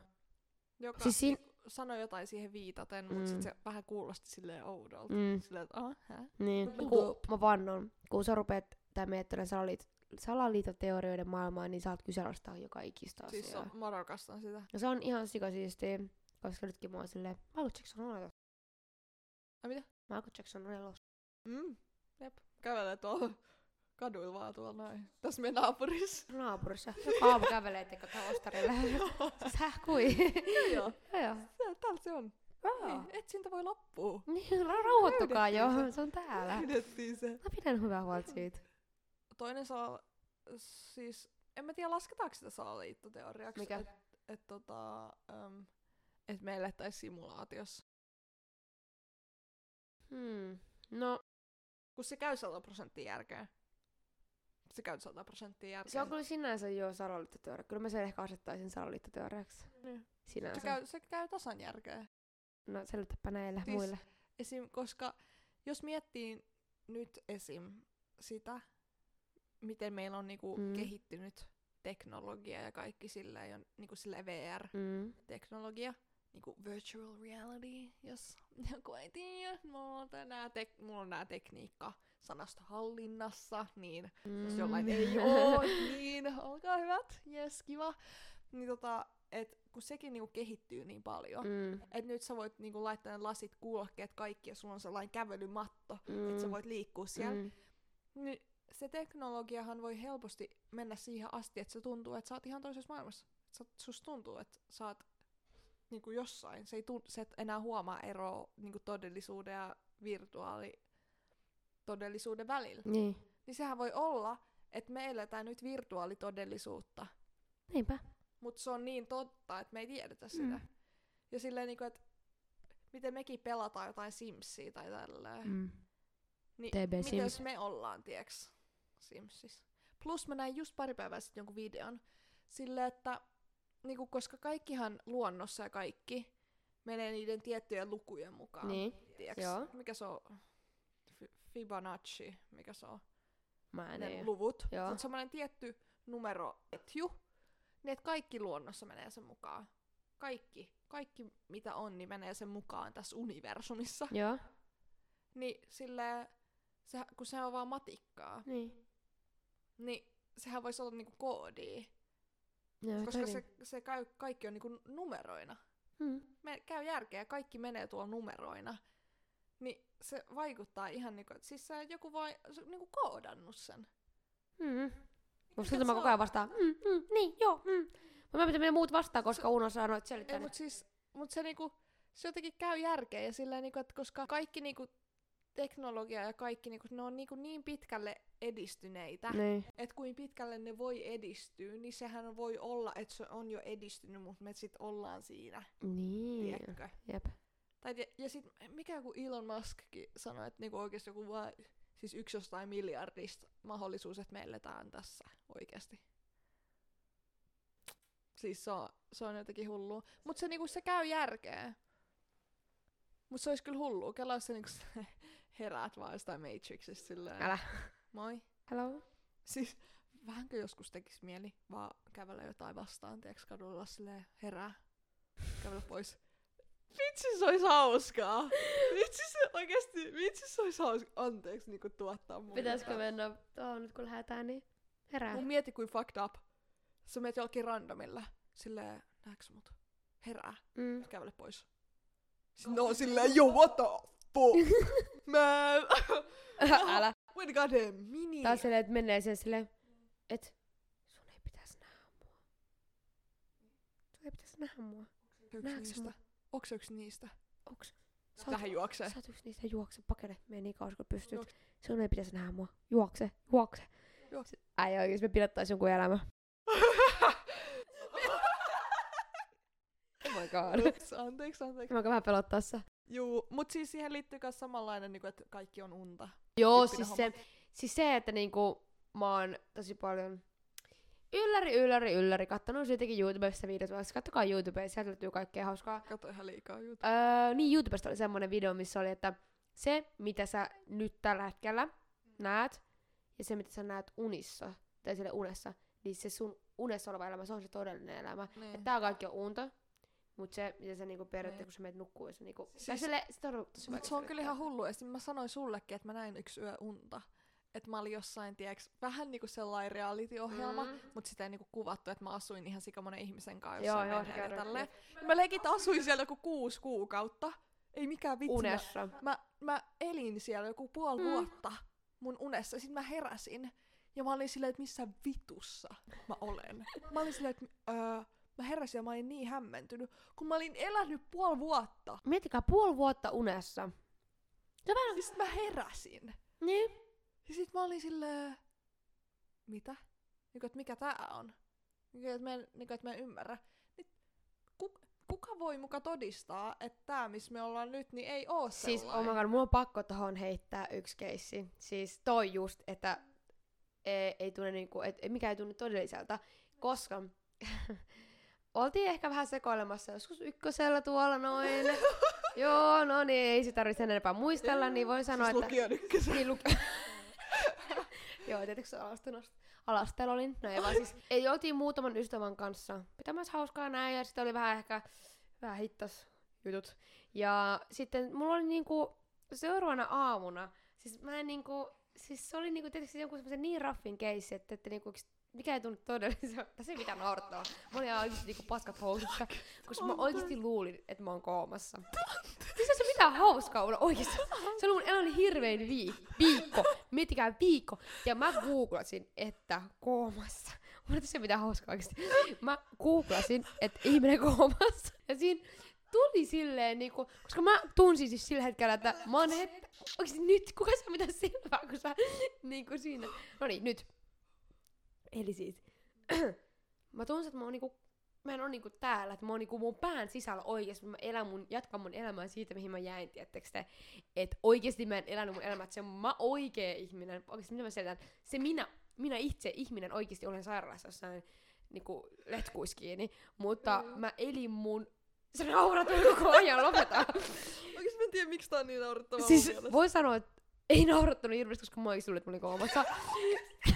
joka Siis siinä... sanoi jotain siihen viitaten, mutta Mm. sit se vähän kuulosti silleen oudolta. Mm, Silleen, että ah, hä? niin. Look Ku, up. mä vannon, kun sä rupeat tää miettimään salaliit, salaliitoteorioiden maailmaa, niin saat kyseenalaistaa joka ikistä asiaa. Siis on, mä rakastan sitä. Ja se on ihan sikasiistiä, koska nytkin mä oon silleen, Michael Jackson on elossa. Ai mitä? Michael Jackson on elossa. Mm, jep. Kävelee tuolla kaduilla vaan tuolla noin. Tässä meidän naapurissa. Naapurissa. Joka aamu kävelee teka ostarille. siis häh, kui? Joo, joo joo. se- täältä se on. Joo. Niin, etsintä voi loppua. Niin, ra- rauhoittukaa jo, Löydettiin se on täällä. Löydettiin se. Mä pidän hyvää huolta siitä. Toinen saa, siis, en mä tiedä lasketaanko sitä salaliittoteoriaksi. Mikä? Että et, tota, um, et me elettäisiin simulaatiossa. Hmm. No, Kun se käy 100 prosenttia järkeä. Se käy 100 prosenttia järkeä. se on kyllä sinänsä jo salaliittoteoria. Kyllä mä sen ehkä asettaisin salaliittoteoriaksi. Niin. Sinänsä. Se käy, se käy tasan järkeä. No selitäpä näille Siis- muille. Esim, koska jos miettii nyt esim sitä, miten meillä on niinku Mm. kehittynyt teknologia ja kaikki sillä ja niinku sillä VR-teknologia, Mm. niinku virtual reality, jos joku ei tiedä, mulla on nää tek- mulla on nää tekniikka sanasta hallinnassa, niin Mm. jos jollain ei oo, niin olkaa hyvät, jes, kiva. Niin tota, et kun sekin niinku kehittyy niin paljon, Mm. että nyt sä voit niinku laittaa ne lasit, kuulokkeet, kaikki, ja sulla on sellainen kävelymatto, Mm. että sä voit liikkua siellä. Mm. Niin se teknologiahan voi helposti mennä siihen asti, että se tuntuu, että sä oot ihan toisessa maailmassa. Sä, susta tuntuu, että sä oot niinku jossain. Se ei tunt, sä et enää huomaa eroa niinku todellisuuden ja virtuaalitodellisuuden välillä. Niin. Niin sehän voi olla, että me eletään nyt virtuaalitodellisuutta, Niinpä. mutta se on niin totta, että me ei tiedetä sitä. Mm. Ja silleen, niinku, että miten mekin pelataan jotain Simsia tai tälleen. Mm. Niin TB mitä Sims. jos me ollaan, tieks, Simsis? Plus mä näin just pari päivää sitten jonkun videon. Sille, että niinku, koska kaikkihan luonnossa ja kaikki menee niiden tiettyjen lukujen mukaan. Niin. Tieks? Joo. Mikä se on? Fi- Fibonacci, mikä se on? Mä en Ne tiedä. luvut. Joo. Mutta semmoinen tietty numeroketju, niin että kaikki luonnossa menee sen mukaan. Kaikki. Kaikki, mitä on, niin menee sen mukaan tässä universumissa. Joo. Niin silleen, se, kun se on vaan matikkaa, Niin. niin sehän voisi olla niinku koodia. Joo, koska se, se käy, kaikki on niinku numeroina. Mm. Me, käy järkeä, kaikki menee tuolla numeroina. Niin se vaikuttaa ihan niinku, että siis sä joku vai se on niinku koodannut sen. Mm. Musta se tuntuu, mä koko ajan vastaan, mm, mm, niin, joo, mm. Mutta mä pitää mennä muut vastaan, koska Uno sanoi, että selittää Ei, ne. mut siis, mut se niinku, se jotenkin käy järkeä ja silleen niinku, että koska kaikki niinku teknologia ja kaikki niinku, ne on niinku niin pitkälle edistyneitä, Niin. että kuin pitkälle ne voi edistyä, niin sehän voi olla, että se on jo edistynyt, mutta me sit ollaan siinä, Niin. tiedätkö? Jep. Tai, ja, ja sit mikä joku Elon Muskkin sanoi, että niinku oikeasti joku vaan, siis yksi jostain miljardista mahdollisuus, että me eletään tässä oikeasti. Siis se on, se on jotenkin hullua. Mutta se, niinku, se käy järkeä. Mutta se olisi kyllä hullua. Kela, jos sä niinku, heräät vaan jostain Matrixista silleen. Älä. Moi. Hello? Siis vähänkö joskus tekis mieli vaan kävellä jotain vastaan, tiedätkö kadulla silleen herää, kävellä pois. Vitsi se olisi hauskaa. Vitsi se oikeesti, vitsi se olisi hauskaa. Anteeksi niinku tuottaa mulle. Pitäisikö mennä tuohon nyt kun lähdetään, niin herää. Mun mieti kuin fucked up. Sä menet jollakin randomilla. Silleen, näetkö mut? Herää. Mm. Kävele pois. Sitten no silleen, yo what the fuck? Man. Älä. Wait god damn, mini. Taas silleen, että menee sen silleen, et sun ei pitäisi nähdä mua. Sun ei pitäisi nähdä mua. Niistä. mua? Onks se yksi niistä? Onks? Sä oot, Tähän juoksee. sä yksi niistä juokse, pakene, mene niin kauas kun pystyt. Juokse. Sun ei pitäisi nähdä mua. Juokse, juokse. Juokse. Äijä oikeesti me pidettais jonkun elämä. Oh my god. Ups, anteeksi, anteeksi. Mä vähän pelottaa se. Juu, mut siis siihen liittyy myös samanlainen, niin kuin, että kaikki on unta. Joo, siis se, siis se, että niinku mä oon tosi paljon ylläri, ylläri, ylläri, kattonut siitäkin YouTubesta videoita, vaikka kattokaa YouTubea, sieltä löytyy kaikkea hauskaa. Kato ihan liikaa juttuja. Öö, niin YouTubesta oli semmonen video, missä oli, että se, mitä sä nyt tällä hetkellä näet, ja se, mitä sä näet unissa, tai siellä unessa, niin se sun unessa oleva elämä, se on se todellinen elämä. Niin. Että tää kaikki on unta, mut se, mitä sä niinku periaatteessa, Niin. kun sä meet nukkuu, sä niinku... Siis- Siis, sille, sitä on tosi Mut se on kyllä ihan hullu. Ja sit mä sanoin sullekin, että mä näin yksi yö unta. Että mä olin jossain, tiiäks, vähän niinku sellainen reality-ohjelma, mm. mutta sitä ei niinku kuvattu, että mä asuin ihan sikamonen ihmisen kanssa Joo, jossain joo, tälleen. jep. Mä legit asuin siellä joku kuusi kuukautta. Ei mikään vitsi. Mä, Unessa. mä, mä elin siellä joku puoli Mm. vuotta mun unessa. Sitten mä heräsin. Ja mä olin silleen, että missä vitussa mä olen. Mä olin silleen, että öö, mä heräsin ja mä olin niin hämmentynyt, kun mä olin elänyt puoli vuotta. Miettikää, puoli vuotta unessa. Se vähän... Siis mä heräsin. Niin. Ja sit mä olin silleen, mitä? Niinku, että mikä tää on? Niinku, että mä en, niinku, että mä en ymmärrä. Nyt, ku, kuka voi muka todistaa, että tää, missä me ollaan nyt, niin ei oo Siis, oh sellainen? my god, mulla on pakko tohon heittää yksi keissi. Siis toi just, että ei, ei tunne niinku, et, mikä ei tunne todelliselta, koska oltiin ehkä vähän sekoilemassa joskus ykkösellä tuolla noin. Joo, no niin, ei sitä tarvitse sen enempää muistella, niin voin sanoa, siis että... lukion ykkösen. Niin. Joo, tietysti se alasteella, alasteella olin. No ei vaan siis, ei oltiin muutaman ystävän kanssa pitämässä hauskaa näin, ja sitten oli vähän ehkä, vähän hittas jutut. Ja sitten mulla oli niinku seuraavana aamuna, siis mä en niinku, siis se oli niinku tietysti joku semmoisen niin raffin keissi, että, että niinku, mikä ei tunnu todelliselta. Se mitä naurattaa. Mä olin ihan oikeesti niinku paskat housussa, koska mä oikeesti luulin, että mä oon koomassa. Siis se mitään hauskaa olla oikeesti. Se oli mun elämäni hirvein viik- viikko. Miettikää viikko. Ja mä googlasin, että koomassa. Mä se mitään hauskaa oikeesti. Mä googlasin, että ihminen koomassa. Ja siinä tuli silleen niinku, koska mä tunsin siis sillä hetkellä, että mä oon het... Oikeesti nyt, kuka sä mitä silmää, kun sä niinku siinä. No niin, nyt. Eli siis, mä tunsin, että mä oon niinku, mä en oo niinku täällä, että mä oon niinku mun pään sisällä oikeesti, mä elän mun, jatkan mun elämää siitä, mihin mä jäin, tiettekö te, että oikeesti mä en elänyt mun elämää, että se on mä oikea ihminen, oikeesti mitä mä selitän, se minä, minä itse ihminen oikeesti olen sairaalassa jossain niinku letkuis kiinni, mutta Joo. mä elin mun, se nauratuu koko ajan, lopeta. Oikeesti mä en tiedä, miksi tää on niin naurettavaa siis voi sanoa, että ei naurattanut hirveästi, koska mä oikeesti luulin, että mä olin koomassa.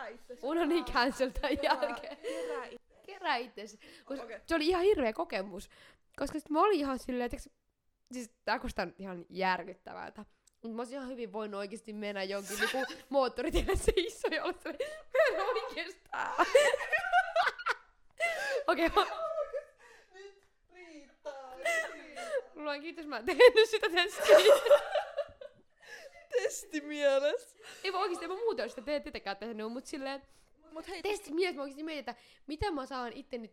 Kerää itsesi. Mun on niin cancel tämän Kerää- jälkeen. Kerää itsesi. Kerää itsesi. Koska Okei. Se oli ihan hirveä kokemus. Koska sit mä olin ihan silleen, että siis tää kuulostaa ihan järkyttävältä. Mutta mä olisin ihan hyvin voinut oikeesti mennä jonkin niinku moottoritielle seisoa ja olla silleen, mä en oikeastaan. Okei, okay, Nyt riittää. on kiitos, mä en tehnyt sitä testiä. Testi mielessä. ei mä oikeesti, en mä muuten sitä te- tietenkään tehnyt, mut silleen, Mut hei, testi mielessä mä oikeesti mietin, että miten mä saan itteni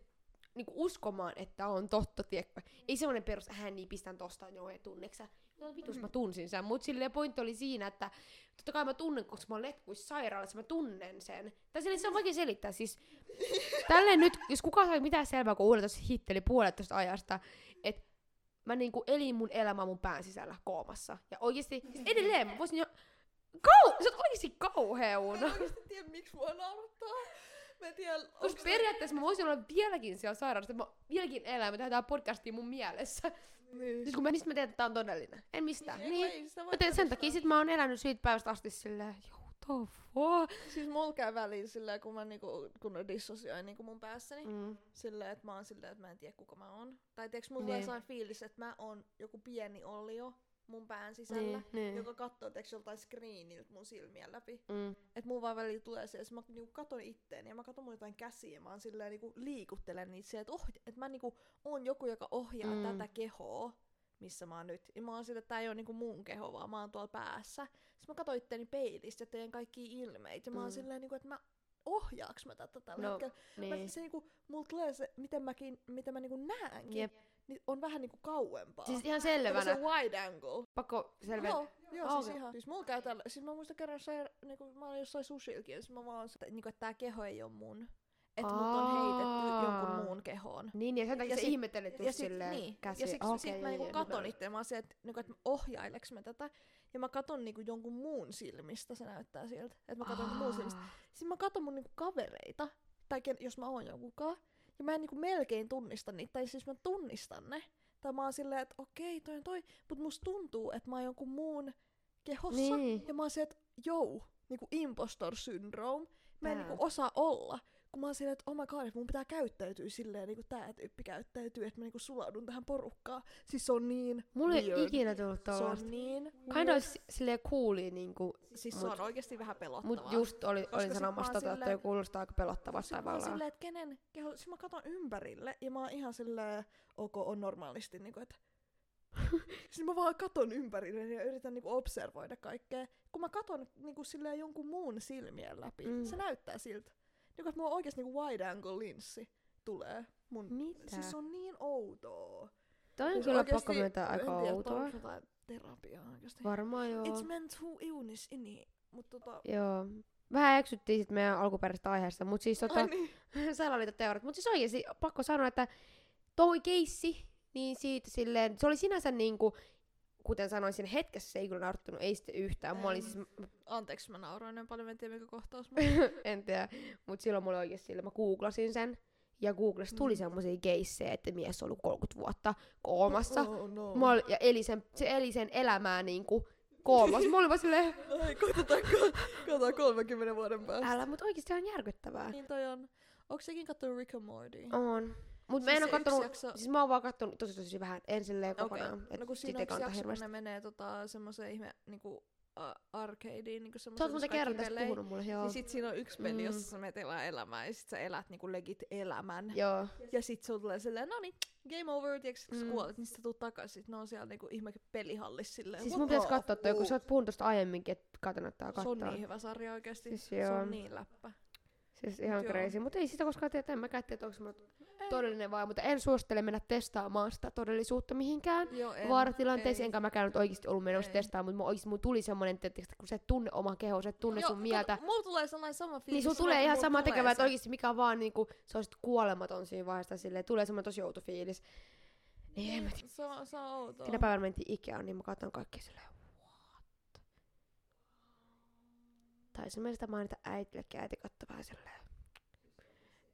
niinku uskomaan, että on totta, tiedätkö? Ei semmonen perus, hän niin pistän tosta, joo, ja tunneksä. No vitus mä tunsin sen, mut silleen pointti oli siinä, että totta kai mä tunnen, koska mä oon letkuissa sairaalassa, mä tunnen sen. Tai silleen se on vaikea selittää, siis tälleen nyt, jos kukaan sai mitään selvää, kun uudelta hitteli puolet tosta ajasta, että mä niinku elin mun elämää mun pään sisällä koomassa. Ja oikeesti, siis edelleen mä voisin jo... Kau... Sä oot oikeesti kauhea, mä en oikeesti tiedä, miksi mua naurattaa. Mä en tiedä, Koska periaatteessa mä voisin olla vieläkin siellä sairaalassa, että mä vieläkin elän, me tehdään podcastia mun mielessä. Niin. Siis kun mä, niistä mä tiedän, että tää on todellinen. En mistään. Ei, Niin. ei Mä teen sen takia sit mä oon elänyt siitä päivästä asti silleen, joo, the fuck. Siis mulla käy väliin silleen, kun mä niinku, kun mä dissosioin niinku mun päässäni. Mm. Silleen, että mä oon silleen, että mä en tiedä kuka mä oon. Tai tiiäks, mulla Niin. tulee sellainen fiilis, että mä oon joku pieni olio mun pään sisällä. Niin, niin. Joka katsoo tiiäks, joltain screeniltä mun silmien läpi. Mm. Et mulla vaan välillä tulee se, että mä niinku katon itteeni ja mä katon mun jotain käsiä ja mä oon silleen niinku liikuttelen niitä se, että, ohja- että mä niinku oon joku, joka ohjaa Mm. tätä kehoa, missä mä oon nyt. Ja mä oon silleen, että tää ei oo niinku mun keho, vaan mä oon tuolla päässä. Sitten mä katon itteeni peilistä ja teen kaikki ilmeitä ja mä oon Mm. silleen, niinku, että mä ohjaaks mä tätä tällä No, hetkellä. Mä, Niin. se niinku, mulla tulee se, miten mäkin, mitä mä niinku näenkin, Jep. niin on vähän niinku kauempaa. Siis ihan se selvänä. wide angle. Pakko selvä. Joo, joo Ah, siis okei. ihan. Siis mulla käy tällä, siis mä muistan kerran se, niinku, mä olin jossain sushilkin, ja siis mä vaan, että, niinku, että tää keho ei oo mun. Että mut on heitetty jonkun muun kehoon. Niin, ja sen takia Ja sä Ja just sit, silleen niin, käsi. ja siksi Okei, sit mä niinku katon itse, mä oon että, niinku, että ohjaileks mä tätä. Ja mä katon niinku jonkun muun silmistä, se näyttää siltä. Että mä katon jonkun muun silmistä. Sitten mä katon mun niinku kavereita, tai ken, jos mä oon jonkunkaan, ja mä en niinku melkein tunnista niitä, tai siis mä tunnistan ne. Tai mä oon silleen, että okei, toi on toi, mut musta tuntuu, että mä oon jonkun muun kehossa, Niin. ja mä oon se, että jou, niinku impostor syndrome, mä en Tää. niinku osaa olla. Kun mä oon silleen, että oh my god, että mun pitää käyttäytyä silleen, niinku tää tyyppi käyttäytyy, että mä niinku sulaudun tähän porukkaan. Siis se on niin Mulla ei weird. ikinä tullut Se on niin Kind of si- silleen coolia niinku, Siis se on oikeesti vähän pelottavaa. mut just oli, Koska olin sanomassa oon tota, että silleen- toi kuulostaa aika pelottavalta Sitten mä oon tavallaan. silleen, että kenen keho... Sitten mä katon ympärille ja mä oon ihan silleen, ok, on normaalisti niinku, että... Sitten mä vaan katon ympärille ja yritän niinku observoida kaikkea. Kun mä katon niinku silleen jonkun muun silmien läpi, Mm. mm. se näyttää siltä. Niinku, että mulla oikeesti niinku wide angle linssi tulee mun... Mitä? Siis se on niin outoa. Toi on Siis kyllä pakko myöntää en aika tiedä, outoa. tarvitsi jotain terapiaa oikeesti. Varmaan joo. It's meant to illness inni. Mut tota... Joo. Vähän eksyttiin sit meidän alkuperäisestä aiheesta, mut siis tota, Ai niin. salaliittoteoriat. Mut siis oikeesti pakko sanoa, että toi keissi, niin siitä silleen, se oli sinänsä niinku, kuten sanoin siinä hetkessä, se ei kyllä naurattanut, ei sitten yhtään. Mä olin siis, Anteeksi, mä nauroin niin paljon, mä en tiedä mikä kohtaus mä en tiedä, mut silloin mulla oikeesti sille, mä googlasin sen. Ja Googlessa tuli Mm. semmosia keissejä, että mies on ollut 30 vuotta koomassa. Oh, no. Mä ol, ja eli sen, se eli sen elämää niinku koomassa. Mä olin vaan silleen, Ai, koitetaan, ko- katsotaan 30 vuoden päästä. älä, mut oikeesti on järkyttävää. Niin toi on. Onko sekin kattonut Rick and Morty? On. Mut mä Siis en oo yksi kattonut, jakso- siis mä oon vaan kattonut tosi tosi vähän, en silleen Okei. kokonaan. et No kun siinä kannata jakso, kun ne menee tota, semmoiseen ihme niinku, a- arcadeen niinku Sä oot semmoisen, muuten kerran tästä puhunut mulle, joo. Ja sit siinä on yksi peli, Mm. jossa sä menet elää elämää ja sit sä elät niinku legit elämän. Joo. Ja sit sulla tulee silleen, no niin, game over, tiiäks, kun sä Mm. kuolet, niin sit sä tuut takaisin. Sit ne on siellä niinku ihme pelihallissa silleen. Siis mun pitäisi the katsoa toi, kun sä oot puhunut tosta aiemminkin, että kannattaa Se on katsoa. niin hyvä sarja oikeesti. Siis se on niin läppä. Siis ihan crazy. Mutta ei sitä koskaan tiedä, en mäkään tiedä, onko mulla todellinen vai, mutta en suosittele mennä testaamaan sitä todellisuutta mihinkään. Joo, en, vaaratilanteisiin, ei. enkä mäkään nyt oikeasti ollut menossa testaamaan, mutta oikeasti mulla tuli semmonen, että kun sä et tunne omaa kehoa, sä et tunne Joo, sun mieltä, Mulla tulee sellainen sama fiilis. niin silloin, tulee ihan sama tekevä, että se- oikeasti mikä vaan niinku, sä olisit kuolematon siinä vaiheessa silleen, tulee semmoinen tosi outo fiilis. Niin, en mä tiedä. Se on, se on outoa. Päivänä mentiin Ikeaan, niin mä katson kaikki silleen, what? Taisin mä sitä mainita äitillekin, äiti katsoi vähän silleen.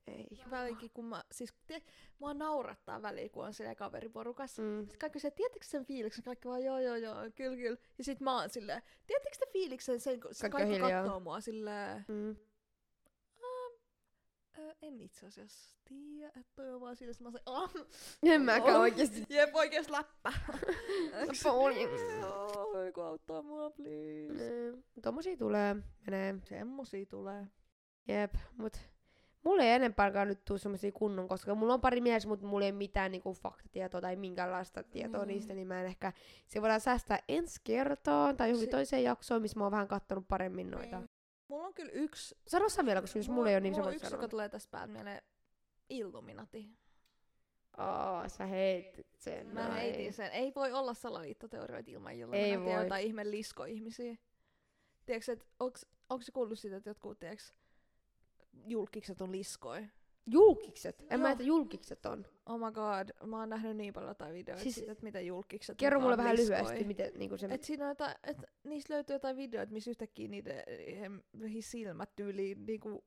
Ei. Välikin, kun mä, siis tie, mua naurattaa väliin, kun on siellä kaveriporukassa. Mm. Sitten kaikki se, tiedättekö sen fiiliksen? Kaikki vaan joo joo joo, kyllä kyllä. Ja sit mä oon silleen, tiedättekö te fiiliksen sen, kun Kaikki kaikki kattoo mua silleen, Mm. En itse asiassa tiedä, että toi on vaan siinä, mä oon se, oh, En mäkään oh, oikeesti. Jep, oikeesti läppä. Pauli. Joo, joku auttaa mua, please. Mm. Tommosia tulee, menee. Semmosia tulee. Jep, mut mulla ei enempääkään nyt tuu semmosia kunnon, koska mulla on pari mielessä, mutta mulla ei mitään niinku faktatietoa tai minkäänlaista tietoa Mm. niistä, niin mä en ehkä, se voidaan säästää ensi kertaan tai johonkin Si- toiseen jaksoon, missä mä oon vähän kattonut paremmin noita. Niin. Mulla on kyllä yksi Sano sä vielä, koska jos mulla ei ole niin se mulla voit yksi, sanoa. joka tulee tästä päältä mieleen. Illuminati. Aa, sä heitit sen. Mä no heitin ei. sen. Ei voi olla salaliittoteorioita ilman Ei Illuminatia voi. jotain ihme liskoihmisia. Tiedätkö, että onks, onks se kuullut siitä, että jotkut, tiedätkö, julkikset on liskoi? Julkikset? En Joo. mä että julkikset on. Oh my god, mä oon nähnyt niin paljon jotain videoita Siis- siitä, että mitä julkikset Kerro mulle vähän liskoi. lyhyesti, miten niinku se... Et siinä on jotain, et niistä löytyy jotain videoita, missä yhtäkkiä niiden niihin silmät tyyliin niinku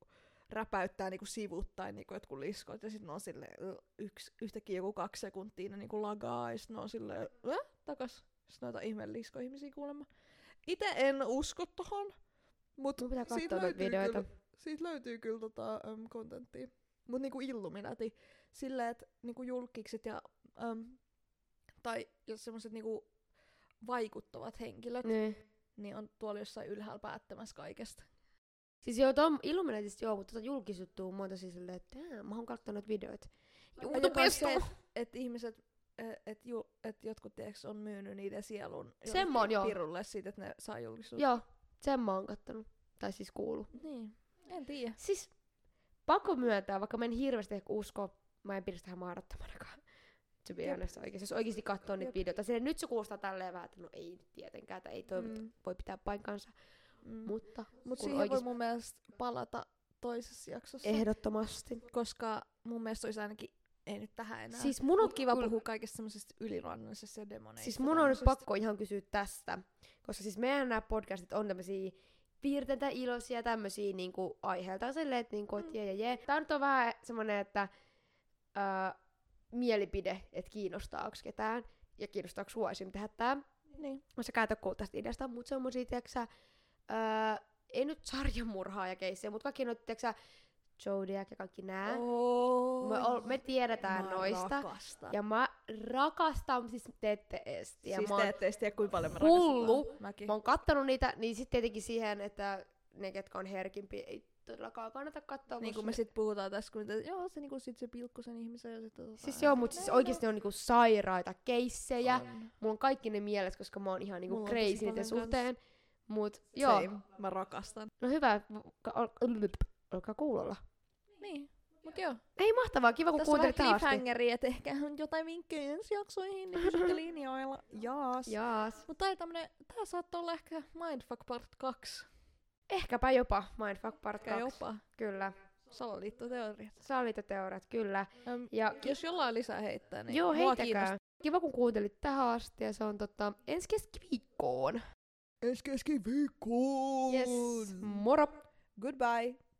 räpäyttää niinku sivuttain niinku jotkut liskot ja sitten on silleen ö, yksi, yhtäkkiä joku kaksi sekuntia ne niinku lagaa ja sitten ne on silleen äh, takas. Sitten noita ihme liskoihmisiä kuulemma. Itse en usko tohon, mut Mun pitää siitä katsoa noita videoita. Kyllä, siitä löytyy kyllä tota, um, kontenttia. Mut niinku Illuminati, silleen, että niinku julkikset ja um, tai jos semmoiset niinku vaikuttavat henkilöt, Niin. niin on tuolla jossain ylhäällä päättämässä kaikesta. Siis joo, tom Illuminatista joo, mutta tota julkisuttuu monta siis silleen, että "Ää, mä oon katsonut videoita. YouTubesta! että et ihmiset, että ju, et jotkut tiiäks, on myynyt niiden sielun Sen mä oon, joo. pirulle siitä, että ne saa julkisuutta. Joo, sen mä oon kattonut. Tai siis kuulu. Niin, en tiedä. Siis pakko myöntää, vaikka mä en hirveästi ehkä usko, mä en pidä sitä ihan mahdottomanakaan. To be honest oikeesti. Jos oikeesti katsoo niitä videoita. Silleen, nyt se kuulostaa tälleen vähän, että no ei tietenkään, tai ei toi Mm. voi pitää paikkansa. Mm. Mutta Mut siihen oikeesti- voi mun mielestä palata toisessa jaksossa. ehdottomasti. Koska mun mielestä olisi ainakin, ei nyt tähän enää. Siis mun on Mut kiva puhua kaikesta semmoisesta yliluonnollisesta ja demoneista. Siis mun on nyt pakko ihan kysyä tästä, koska siis meidän nämä podcastit on tämmösiä piirteitä iloisia tämmösiä niinku aiheilta silleen, että niinku, et Mm. jee, jee, jee. Tää nyt on vähän semmonen, että ää, mielipide, että kiinnostaako ketään ja kiinnostaako sua esim. tehdä tää. Niin. Mä sä käytä tästä ideasta, mutta semmosia, tiiäksä, ää, ei nyt sarjamurhaa ja keissejä, mutta kaikki noita, tiiäksä, Zodiac ja kaikki nää. Oh, Me, ol, me tiedetään mä noista. Rakastan. Ja mä rakastan, siis te ette edes tiedä. siis mä te ette edes tiedä, kuinka paljon me hullu. rakastetaan. Mäkin. Mä oon kattonut niitä, niin sitten tietenkin siihen, että ne, ketkä on herkimpiä, ei todellakaan kannata katsoa. Niin kuin me ne- sit puhutaan tässä, kun niitä, joo, se, niinku, sit se pilkku sen ihmisen ja sitten... Tota, Siis joo, mutta siis oikeesti ne on niinku sairaita keissejä. On. Mulla on kaikki ne mielessä, koska mä oon ihan niinku Mulla crazy niiden suhteen. Mut joo, Same. Mä rakastan. no hyvä, olkaa kuulolla. Niin, mut joo. Ei mahtavaa, kiva kun Tässä on vähän kuuntelit tähän asti. cliffhangeri, että ehkä on jotain vinkkejä ensi jaksoihin, niin pysytte linjoilla. Jaas. Jaas. Mutta tää, tämmönen, tää saattaa olla ehkä Mindfuck Part 2. Ehkäpä jopa Mindfuck Part 2. Ehkä jopa. Kyllä. Salaliittoteoriat. Salaliittoteoriat, kyllä. Öm, Ja jos jollain lisää heittää, niin Joo, mua heittäkää. kiinnostaa. Kiva kun kuuntelit tähän asti ja se on tota, ensi keskiviikkoon. Ensi keskiviikkoon! Yes, moro! Goodbye!